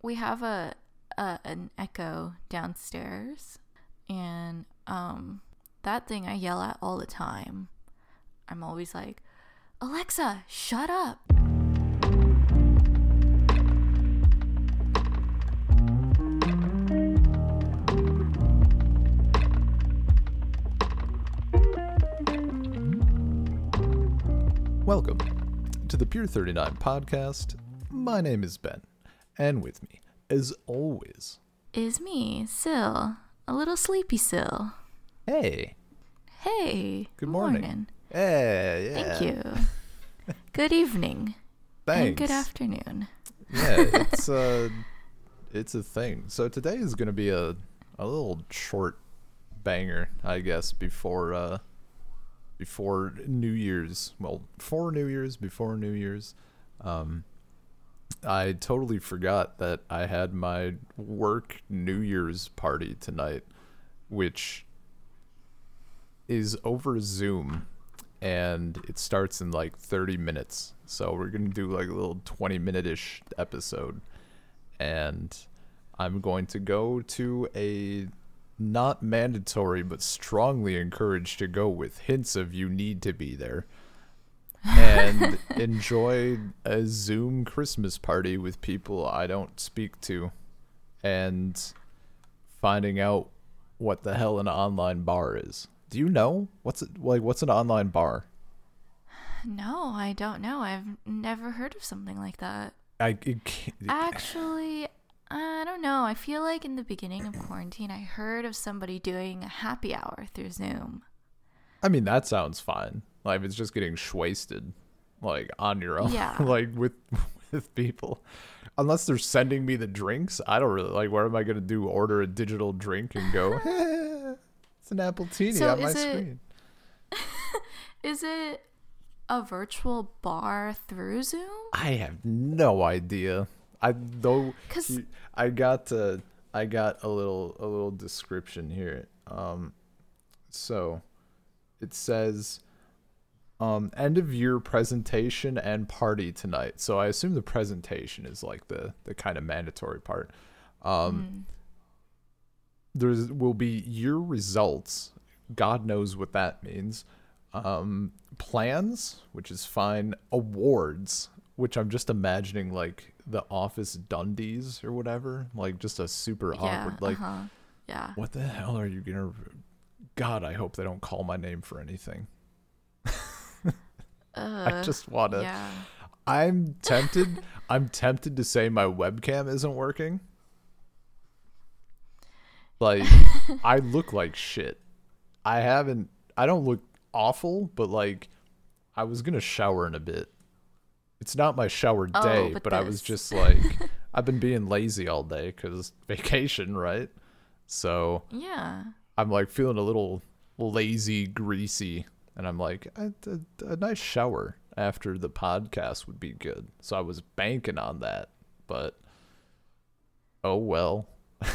we have a, a an echo downstairs and um that thing I yell at all the time. I'm always like, "Alexa, shut up." Welcome to the Pier 39 podcast. My name is Ben, and with me, as always, Is me, Sil. A little sleepy Sil. hey, Hey. Good morning. hey, yeah, Thank you. good evening. Thanks. And good afternoon. yeah, it's uh, it's a thing. So today is gonna be a a little short banger, I guess, before uh, before New Year's. Well, for New Year's, before New Year's. Um, I totally forgot that I had my work New Year's party tonight, which is over Zoom and it starts in like 30 minutes. So we're going to do like a little 20 minute ish episode. And I'm going to go to a not mandatory but strongly encouraged to go with hints of you need to be there and enjoy a Zoom Christmas party with people I don't speak to and finding out what the hell an online bar is. Do you know what's it like what's an online bar? No, I don't know. I've never heard of something like that. I it can't, Actually, I don't know. I feel like in the beginning of quarantine, I heard of somebody doing a happy hour through Zoom. I mean that sounds fine. Like it's just getting wasted like on your own Yeah. like with with people. Unless they're sending me the drinks, I don't really like what am I going to do order a digital drink and go "Eh, it's an appletini So on my it- screen. Is it a virtual bar through Zoom? I have no idea. I though 'Cause- Cause... I got uh, I got a little a little description here. Um, so it says um end of year presentation and party tonight. So I assume the presentation is like the the kind of mandatory part. Um, there will be year results. God knows what that means. Um, plans, which is fine. Awards, which I'm just imagining like the Office Dundies or whatever, like just a super yeah. awkward. Like, uh-huh. Yeah. what the hell are you gonna? God, I hope they don't call my name for anything. I Uh, just wanna. yeah. I'm tempted. I'm tempted to say my webcam isn't working. Like I look like shit. I haven't I don't look awful, but like I was going to shower in a bit. It's not my shower Oh, day, but but I was just like I've been being lazy all day cuz vacation, right? So, Yeah. I'm like feeling a little lazy, greasy, and I'm like, a, a, a nice shower after the podcast would be good. So I was banking on that, but oh well.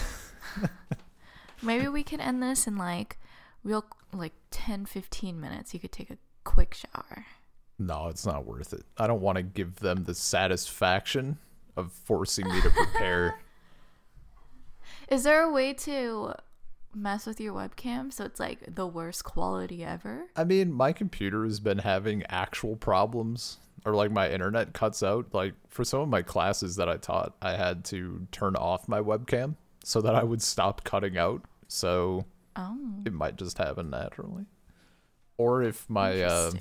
Maybe we can end this in like real like 10 15 minutes. You could take a quick shower. No, it's not worth it. I don't want to give them the satisfaction of forcing me to prepare. Is there a way to mess with your webcam so it's like the worst quality ever? I mean, my computer has been having actual problems, or like my internet cuts out. Like for some of my classes that I taught, I had to turn off my webcam so that I would stop cutting out. So Oh, it might just happen naturally. Or if my uh.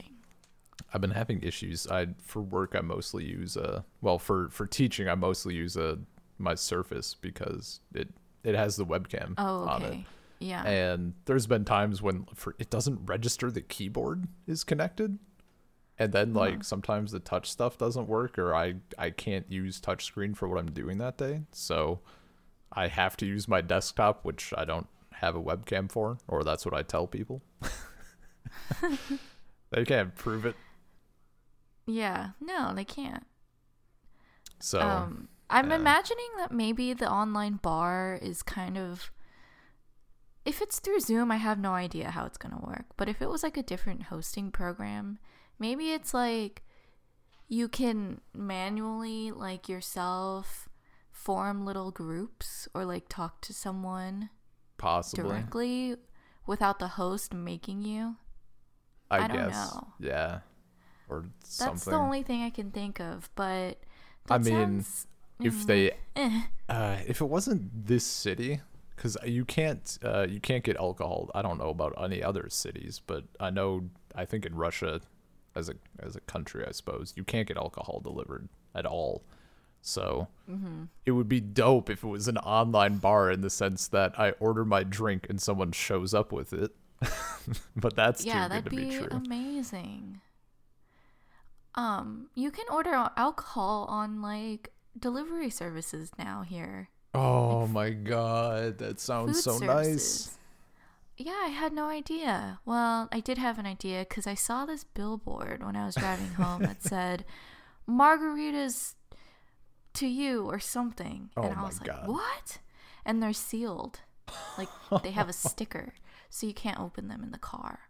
I've been having issues. I for work I mostly use uh well for for teaching I mostly use uh my Surface because it it has the webcam oh, on it. Yeah. And there's been times when for it doesn't register the keyboard is connected. And then like Uh-huh. sometimes the touch stuff doesn't work or I I can't use touchscreen for what I'm doing that day. So I have to use my desktop, which I don't have a webcam for, or that's what I tell people. they can't prove it. yeah. No, they can't. So um, I'm yeah. imagining that maybe the online bar is kind of. If it's through Zoom, I have no idea how it's going to work. But if it was like a different hosting program, maybe it's like you can manually, like yourself, form little groups or like talk to someone Possibly. directly without the host making you. I, I don't guess. know. Yeah. Or something. That's the only thing I can think of, but I mean, sounds- if mm, they eh. uh if it wasn't this city because you can't uh you can't get alcohol i don't know about any other cities but i know i think in russia as a as a country i suppose you can't get alcohol delivered at all so Mm-hmm. it would be dope if it was an online bar in the sense that i order my drink and someone shows up with it but that's yeah, too that'd good to be, be true amazing. Um, you can order alcohol on like delivery services now here. Oh my god that sounds so nice. Yeah, I had no idea. Well, I did have an idea because I saw this billboard when I was driving home that said "margaritas to you" or something, Oh and I was like, God. "What?" And they're sealed, like they have a sticker, so you can't open them in the car.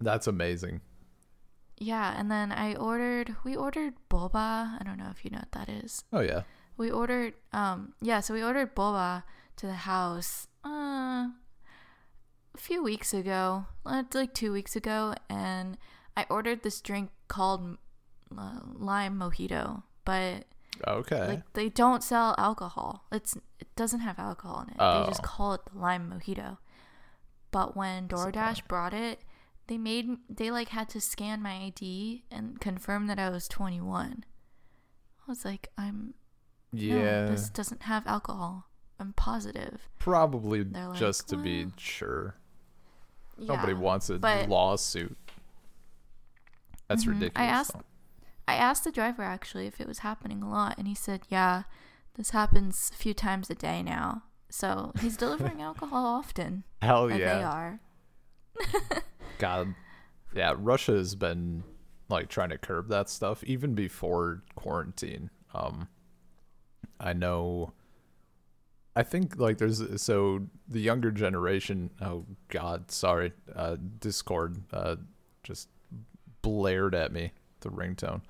that's amazing Yeah, and then I ordered. We ordered boba. I don't know if you know what that is. oh yeah We ordered. Um, yeah, so we ordered boba to the house. Uh, a few weeks ago, uh, like two weeks ago, and I ordered this drink called uh, lime mojito, but okay like they don't sell alcohol. It's it doesn't have alcohol in it. They just Oh. call it the lime mojito. But when DoorDash brought it, they made they like had to scan my ID and confirm that I was 21. I was like, I'm yeah no, this doesn't have alcohol. I'm positive. Probably like, just to be sure. Yeah. Nobody wants a but- lawsuit. That's Mhm. I ridiculous. asked- though. I asked the driver actually if it was happening a lot, and he said, "Yeah, this happens a few times a day now." So he's delivering alcohol often. Hell yeah. They are. God. Yeah, Russia has been like trying to curb that stuff even before quarantine. Um I know I think like there's so the younger generation, oh god, sorry. Uh Discord uh just blared at me the ringtone.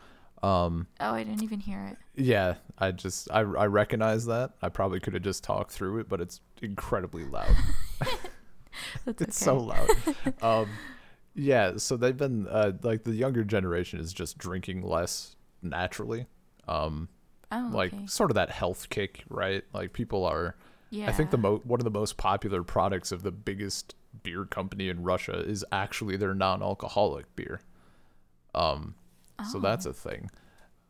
Um Oh, I didn't even hear it. Yeah, I just I I recognize that. I probably could have just talked through it, but it's incredibly loud. It's okay. so loud. um yeah, so they've been uh like the younger generation is just drinking less naturally. Um oh, like okay. sort of that health kick, right? Like people are yeah. I think the mo- one of the most popular products of the biggest beer company in Russia is actually their non-alcoholic beer. Um so that's Oh. a thing.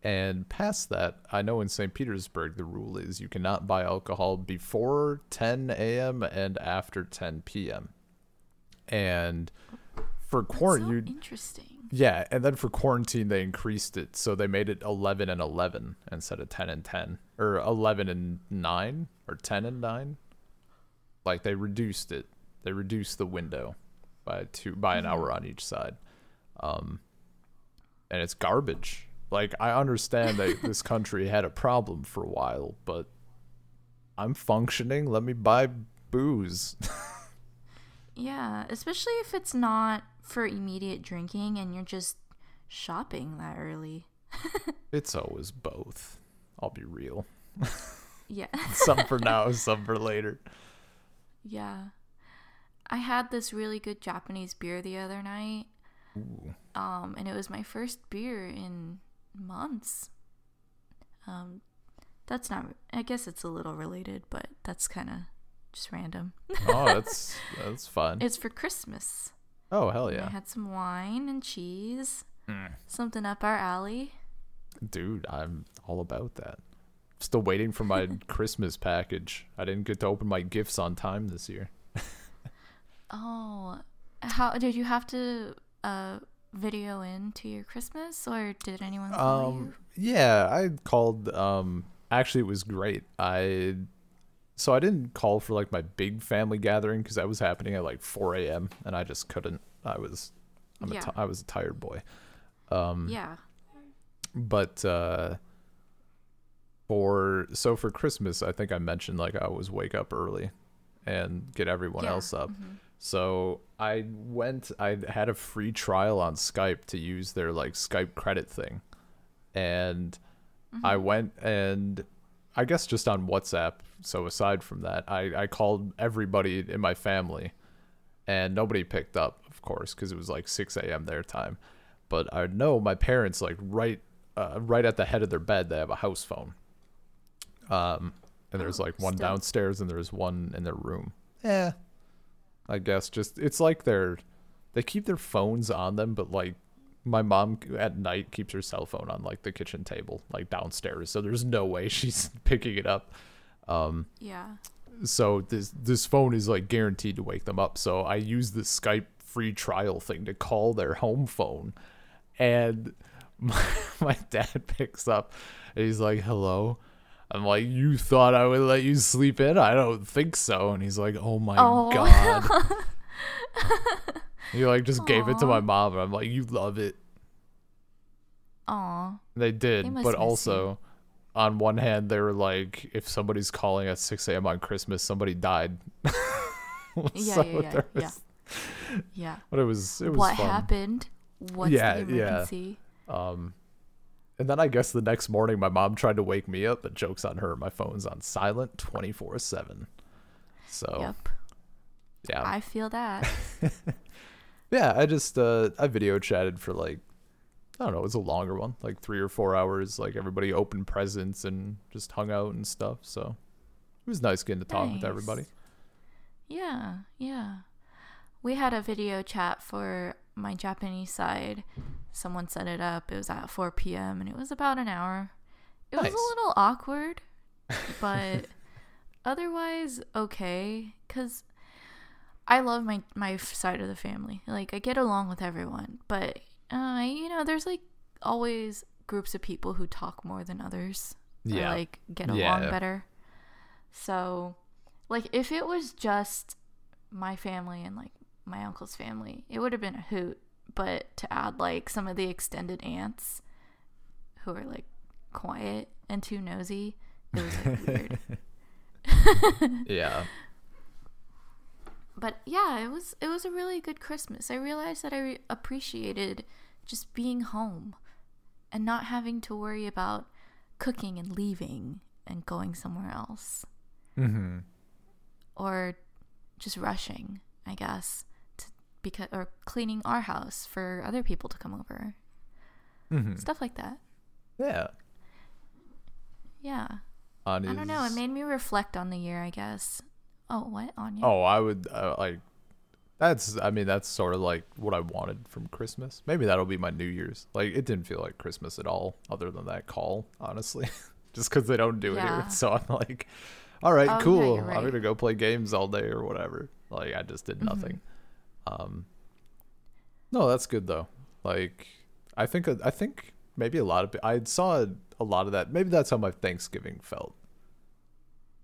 And past that, I know in St. Petersburg the rule is you cannot buy alcohol before 10 a.m. and after 10 p.m. And for That's so quarantine, interesting. yeah, and then for quarantine they increased it, so they made it 11 and 11 instead of 10 and 10, or 11 and 9, or 10 and 9. Like they reduced it. They reduced the window by two by an hour on each side. Um, and it's garbage. Like I understand that this country had a problem for a while, but I'm functioning. Let me buy booze. Yeah, especially if it's not for immediate drinking and you're just shopping that early. it's always both. I'll be real. Yeah. Some for now, some for later. yeah. I had this really good Japanese beer the other night. Ooh. Um, and it was my first beer in months. Um, that's not. I guess it's a little related, but that's kind of just random. Oh, that's that's fun. It's for Christmas. Oh hell And I had some wine and cheese. Mm. Something up our alley. dude! I'm all about that. Still waiting for my Christmas package. I didn't get to open my gifts on time this year. Oh, how did you have to uh video in to your Christmas, or did anyone call Um, yeah, I called. Um, actually, it was great. I so I didn't call for like my big family gathering because that was happening at like 4 a.m. and I just couldn't. I was, I'm Yeah. a t- I was a tired boy. Um. Yeah. but uh for so for christmas i think i mentioned like i always wake up early and get everyone Yeah, else up mhm. so i went i had a free trial on skype to use their like skype credit thing and i Mm-hmm. went and I guess just on WhatsApp. So aside from that, I I called everybody in my family, and nobody picked up, of course, because it was like 6 a.m. their time. But I know my parents like right uh, right at the head of their bed. They have a house phone. Um, and there's like one still. downstairs and there's one in their room. Yeah, I guess just it's like they're they keep their phones on them, but like my mom at night keeps her cell phone on like the kitchen table, like downstairs. So there's no way she's picking it up. Um, Yeah. so this this phone is like guaranteed to wake them up. So I use the Skype free trial thing to call their home phone, and my, my dad picks up, and he's like, "Hello." I'm like, "You thought I would let you sleep in? I don't think so." And he's like, "Oh my Oh. god." he like just gave it to my mom, and I'm like, "You love it." Aw. They did, They but also, on one hand, they were like, if somebody's calling at 6 a.m. on Christmas, somebody died. Yeah, So yeah, yeah, there yeah. Yeah. But it was it was What fun. happened? What's Yeah, the yeah. Um, and then I guess the next morning, my mom tried to wake me up, but jokes on her. My phone's on silent 24 seven. So Yep. yeah, I feel that. yeah. I just uh, I video chatted for like I don't know, it was a longer one, like three or four hours. Like everybody opened presents and just hung out and stuff. So it was nice getting to talk with everybody. Yeah, yeah. We had a video chat for my Japanese side. Someone set it up. It was at 4 p.m. and it was about an hour. It was a little awkward, but otherwise okay. Cause I love my my side of the family. Like I get along with everyone, but uh, you know, there's like always groups of people who talk more than others. or, like get along Yeah. better. So, like if it was just my family and like my uncle's family, it would have been a hoot. But to add like some of the extended aunts who are like quiet and too nosy, it was like weird. yeah. But yeah, it was it was a really good Christmas. I realized that I re- appreciated just being home and not having to worry about cooking and leaving and going somewhere else. Mm-hmm. or just rushing, I guess, to because or cleaning our house for other people to come over, Mm-hmm. stuff like that. Yeah. Yeah, I don't know. It made me reflect on the year, I guess. Oh, what Anya? Oh, I would uh, like. That's. I mean, that's sort of like what I wanted from Christmas. Maybe that'll be my New Year's. Like, it didn't feel like Christmas at all, other than that call. Honestly, just because they don't do it here. So I'm like, all right, Oh, cool. you're I'm gonna go play games all day or whatever. Like, I just did Mhm. nothing. Um. No, that's good though. Like, I think I think maybe a lot of I saw a lot of that. Maybe that's how my Thanksgiving felt.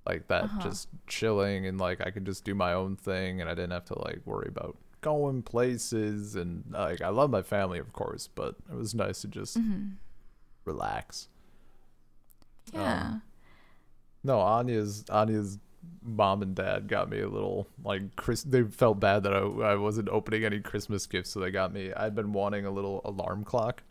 Like that, Uh-huh. just chilling and like I could just do my own thing, and I didn't have to like worry about going places. And like I love my family, of course, but it was nice to just hmm relax. Yeah. Um, No, Anya's Anya's mom and dad got me a little like Chris. They felt bad that I I wasn't opening any Christmas gifts, so they got me. I'd been wanting a little alarm clock,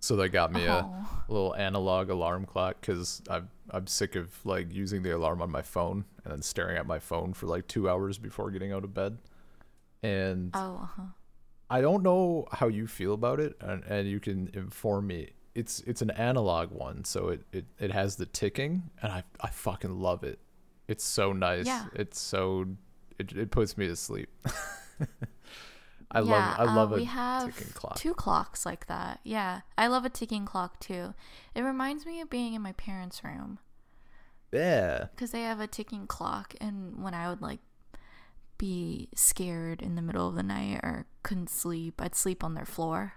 so they got me a, Oh. a little analog alarm clock because I'm I'm sick of like using the alarm on my phone and then staring at my phone for like two hours before getting out of bed. And Oh. Uh-huh. I don't know how you feel about it, and, and you can inform me. It's it's an analog one, so it, it, it has the ticking, and I I fucking love it. It's so nice. Yeah. It's so it it puts me to sleep. I yeah, love I love uh, a we have ticking clock. two clocks like that. Yeah, I love a ticking clock too. It reminds me of being in my parents' room. yeah. because they have a ticking clock and when i would like be scared in the middle of the night or couldn't sleep i'd sleep on their floor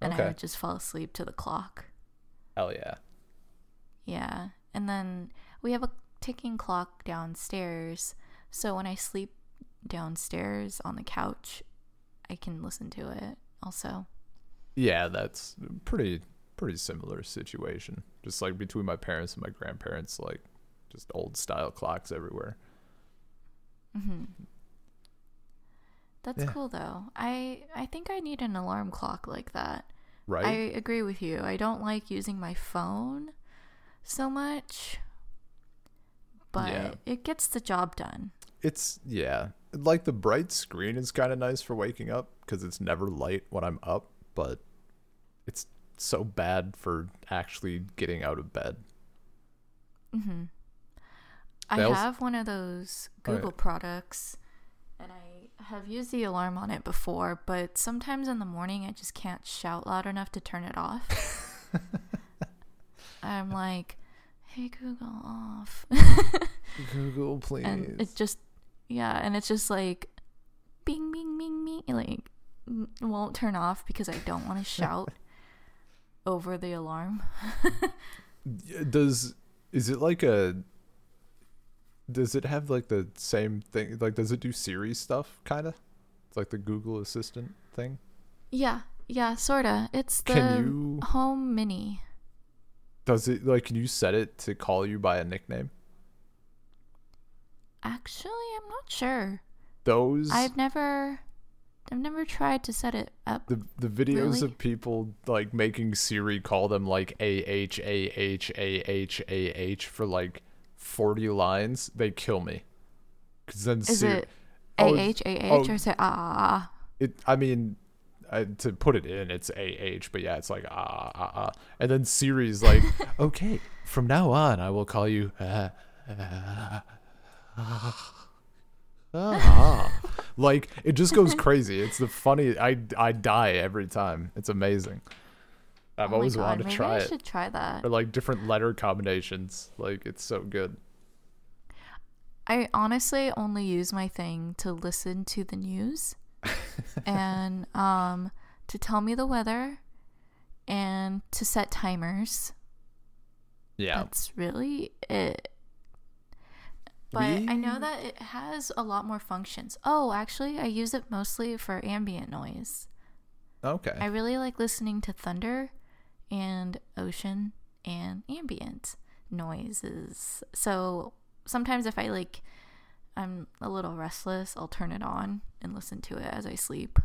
and i would just fall asleep to the clock Hell yeah. yeah and then we have a ticking clock downstairs so when i sleep downstairs on the couch i can listen to it also Yeah, that's pretty pretty similar situation. Just like between my parents and my grandparents, like just old style clocks everywhere. hmm that's Yeah. cool though i i think i need an alarm clock like that Right? I agree with you. I don't like using my phone so much, but Yeah. it gets the job done. It's yeah, like the bright screen is kind of nice for waking up because it's never light when I'm up, but it's so bad for actually getting out of bed. hmm I have one of those Oh, yeah. Google products, and I have used the alarm on it before, but sometimes in the morning I just can't shout loud enough to turn it off. I'm like, hey, Google, off. Google, please. and it just, yeah, and it's just like, bing, bing, bing, bing, like, won't turn off because I don't want to shout over the alarm. Does is it like a? Does it have like the same thing? Like, does it do Siri stuff? Kind of. It's like the Google Assistant thing. Yeah, yeah, sorta. It's the you? Home Mini. Does it like? Can you set it to call you by a nickname? Actually, I'm not sure. Those. I've never I've never tried to set it up. the the videos Really? of people like making Siri call them like a h a h a h a h for like forty lines. They kill me. Cause then Is Siri, it Oh, A H A H oh. or is it ah ah ah? it I mean I, to put it in it's AH but yeah it's like ah ah ah and then Siri's like okay from now on I will call you uh, uh, ah, ah." like it just goes crazy it's the funny I I die every time it's amazing I've Oh always God, wanted to maybe try I it should try that. or like different letter combinations like it's so good I honestly only use my thing to listen to the news and um to tell me the weather and to set timers. yeah That's really it. But I know that it has a lot more functions. Oh, actually, I use it mostly for ambient noise. okay I really like listening to thunder and ocean and ambient noises. So sometimes if I like I'm a little restless, I'll turn it on and listen to it as I sleep.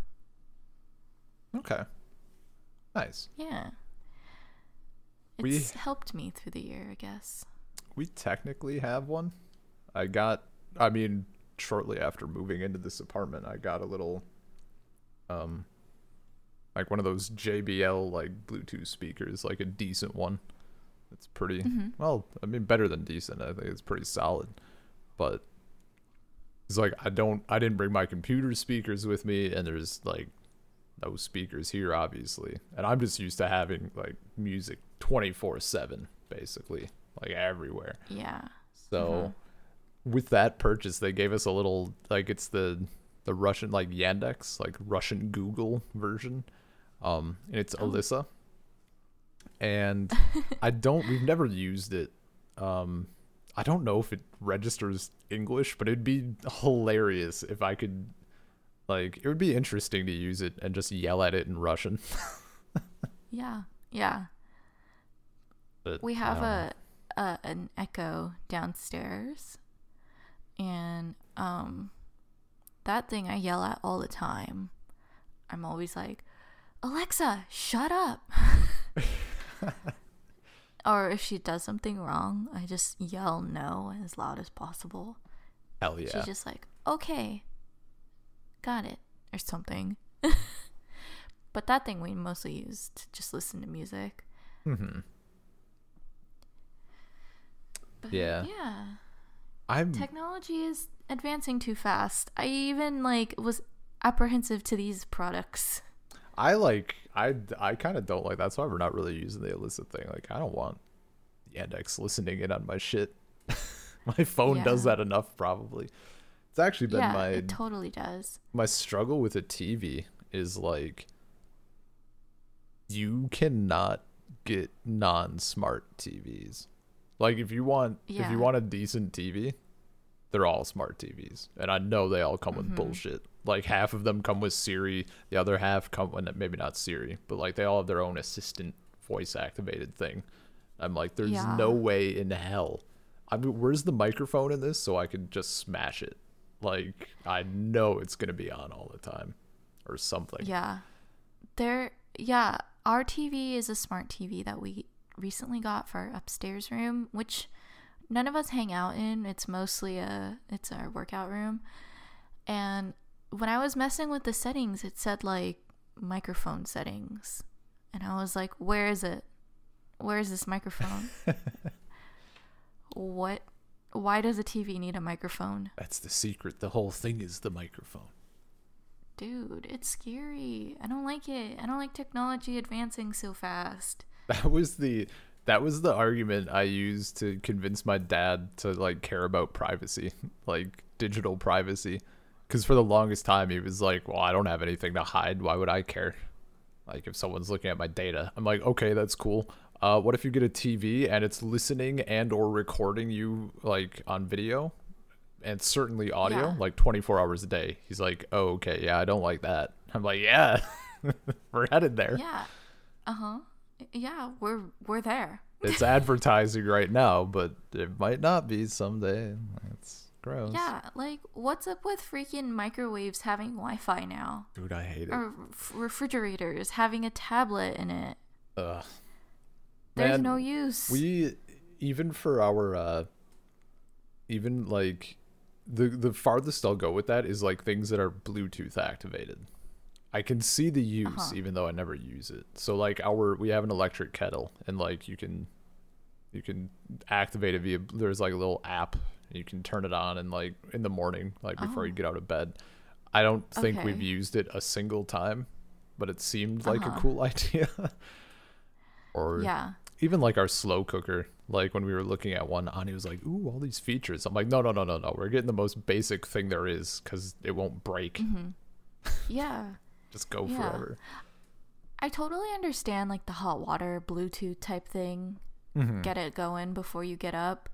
okay nice Yeah. We- helped me through the year, I guess. We technically have one. I got, I mean, shortly after moving into this apartment, I got a little, um, like one of those JBL like Bluetooth speakers, like a decent one. It's pretty Mhm. well. I mean, better than decent. I think it's pretty solid, but it's like I don't. I didn't bring my computer speakers with me, and there's like no speakers here, obviously, and I'm just used to having like music 24 seven, basically, like everywhere. Yeah. So with that purchase, they gave us a little like it's the the Russian like Yandex, like Russian Google version. Um, and it's Oh. Alisa. And I don't we've never used it. Um I don't know if it registers English, but it'd be hilarious if I could like it would be interesting to use it and just yell at it in Russian. Yeah. Yeah. But We have a, a an Echo downstairs, and um, that thing I yell at all the time. I'm always like, Alexa, shut up. or if she does something wrong, I just yell no as loud as possible. hell yeah. She's just like, okay, got it, or something. but that thing we mostly use to just listen to music. hmm But Yeah. Yeah. I'm Technology is advancing too fast. I even like was apprehensive to these products. I like I I kind of don't like that's why we're not really using the Alisa thing. Like I don't want Yandex listening in on my shit. my phone does that enough probably. It's actually been yeah, my it totally does. my struggle with a TV is like you cannot get non-smart TVs. Like if you want if you want a decent TV, they're all smart TVs. And I know they all come with Mhm. bullshit. Like half of them come with Siri, the other half come with maybe not Siri, but like they all have their own assistant voice activated thing. I'm like there's Yeah. no way in hell. I mean, where's the microphone in this so I could just smash it? Like I know it's going to be on all the time or something. Yeah. There yeah, our TV is a smart TV that we recently got for our upstairs room, which none of us hang out in. It's mostly a it's our workout room. And when I was messing with the settings, it said like microphone settings. And I was like, "Where is it? Where is this microphone? what why does a TV need a microphone?" That's the secret. The whole thing is the microphone. Dude, it's scary. I don't like it. I don't like technology advancing so fast. That was the that was the argument I used to convince my dad to like care about privacy, like digital privacy. Cuz for the longest time he was like, "Well, I don't have anything to hide. Why would I care?" Like if someone's looking at my data. I'm like, "Okay, that's cool. Uh, what if you get a TV and it's listening and or recording you like on video and certainly audio Yeah. like 24 hours a day?" He's like, "Oh, okay. Yeah, I don't like that." I'm like, "Yeah. We're headed there." Yeah. Uh-huh. Yeah, we're we're there. it's advertising right now, but it might not be someday. It's gross. Yeah, like what's up with freaking microwaves having Wi-Fi now? Dude, I hate it. Or refrigerators having a tablet in it? Ugh. There's Man, no use. We even for our uh even like the the farthest I'll go with that is like things that are Bluetooth activated. I can see the use Uh-huh. even though I never use it. So like our we have an electric kettle and like you can you can activate it via there's like a little app you can turn it on and like in the morning like before you Oh. get out of bed. I don't think we've used it a single time, but it seemed like Uh-huh. a cool idea. or yeah. even like our slow cooker like when we were looking at one ani was like ooh all these features i'm like no no no no no we're getting the most basic thing there is because it won't break Yeah. Just go Yeah. forever I totally understand like the hot water Bluetooth type thing. Mm-hmm. Get it going before you get up.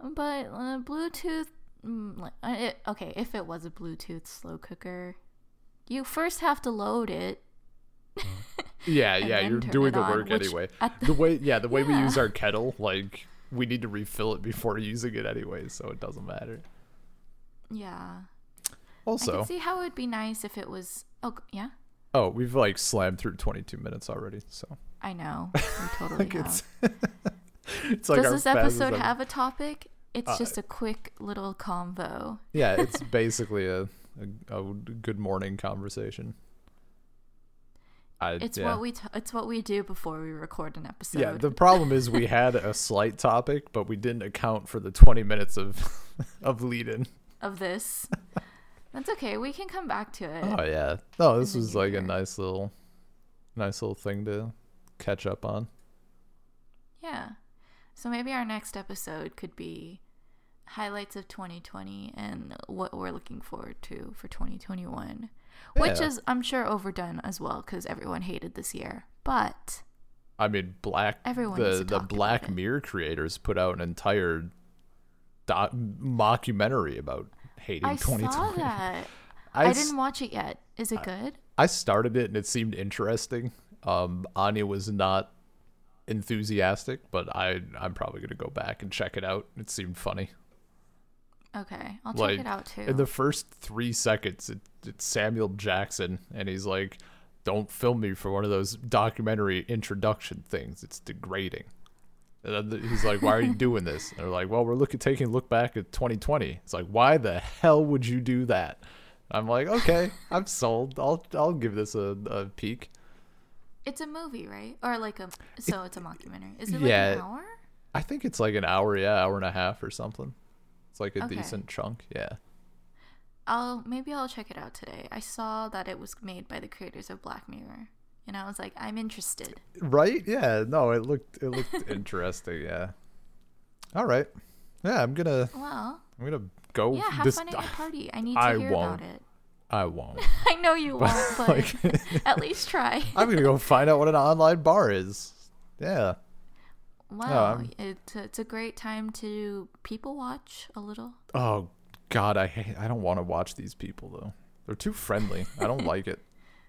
But uh, Bluetooth mm, like, uh, it, okay, if it was a Bluetooth slow cooker, you first have to load it. yeah yeah you're doing the work anyway the- the way yeah the way we use our kettle like we need to refill it before using it anyway so it doesn't matter Yeah. Also see how it would be nice if it was oh yeah. oh we've like slammed through 22 minutes already so I know. We totally like have. it's it's like Does this episode have a topic? It's Uh, just a quick little convo. yeah it's basically a, a, a good morning conversation I, It's yeah. what we t- it's what we do before we record an episode. Yeah, the problem is we had a slight topic, but we didn't account for the 20 minutes of of lead in. of this. That's okay. We can come back to it. Oh yeah. No, this was like a nice little nice little thing to catch up on. Yeah. So maybe our next episode could be highlights of 2020 and what we're looking forward to for 2021, which is I'm sure overdone as well because everyone hated this year. But I mean, Black Everyone the the Black. Mirror creators put out an entire doc- mockumentary about hating I 2020. saw that. I, I, didn't watch it yet. Is it good? I started it and it seemed interesting. Um, Anya was not enthusiastic, but I I'm probably gonna go back and check it out. It seemed funny. Okay, I'll like, check it out too. In the first three seconds, it, it's Samuel Jackson, and he's like, "Don't film me for one of those documentary introduction things. It's degrading." And he's like, "Why are you doing this?" And they're like, "Well, we're looking taking a look back at 2020." It's like, "Why the hell would you do that?" I'm like, "Okay, I'm sold. I'll I'll give this a, a peek." It's a movie, right? Or like a so it's a mockumentary. Is it Yeah. like an hour? I think it's like an hour, yeah, hour and a half or something. It's like a Okay. decent chunk, yeah. I'll maybe I'll check it out today. I saw that it was made by the creators of Black Mirror, and I was like, I'm interested. Right? Yeah. No, it looked it looked interesting. Yeah. All right. Yeah, I'm gonna Well, I'm gonna go. yeah, have this, fun at your party. I need to I hear won't. about it. I won't. I know you won't, but like, at least try. I'm gonna go find out what an online bar is. Yeah. Wow, oh, I'm- it's a, it's a great time to people watch a little. Oh God, I hate. I don't want to watch these people though. They're too friendly. I don't like it.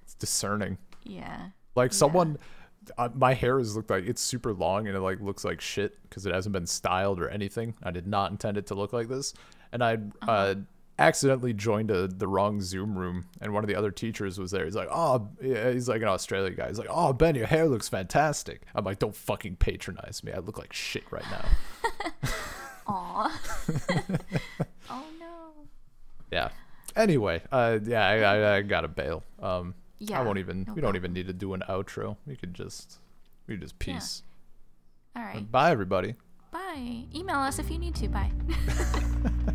It's discerning. Yeah. Like Yeah. someone, uh, my hair is looked like it's super long and it like looks like shit because it hasn't been styled or anything. I did not intend it to look like this. And I, uh Uh-huh. accidentally joined a, the wrong Zoom room, and one of the other teachers was there. He's like, "Oh, yeah, he's like an Australian guy." He's like, "Oh, Ben, your hair looks fantastic." I'm like, "Don't fucking patronize me. I look like shit right now." Aw. oh no. yeah. Anyway, uh, yeah, I, I, I gotta bail. Um, Yeah. I won't even. no we don't even need to do an outro. We could just, we could just Yeah. peace. All right. Bye, everybody. Bye. Email us if you need to. Bye.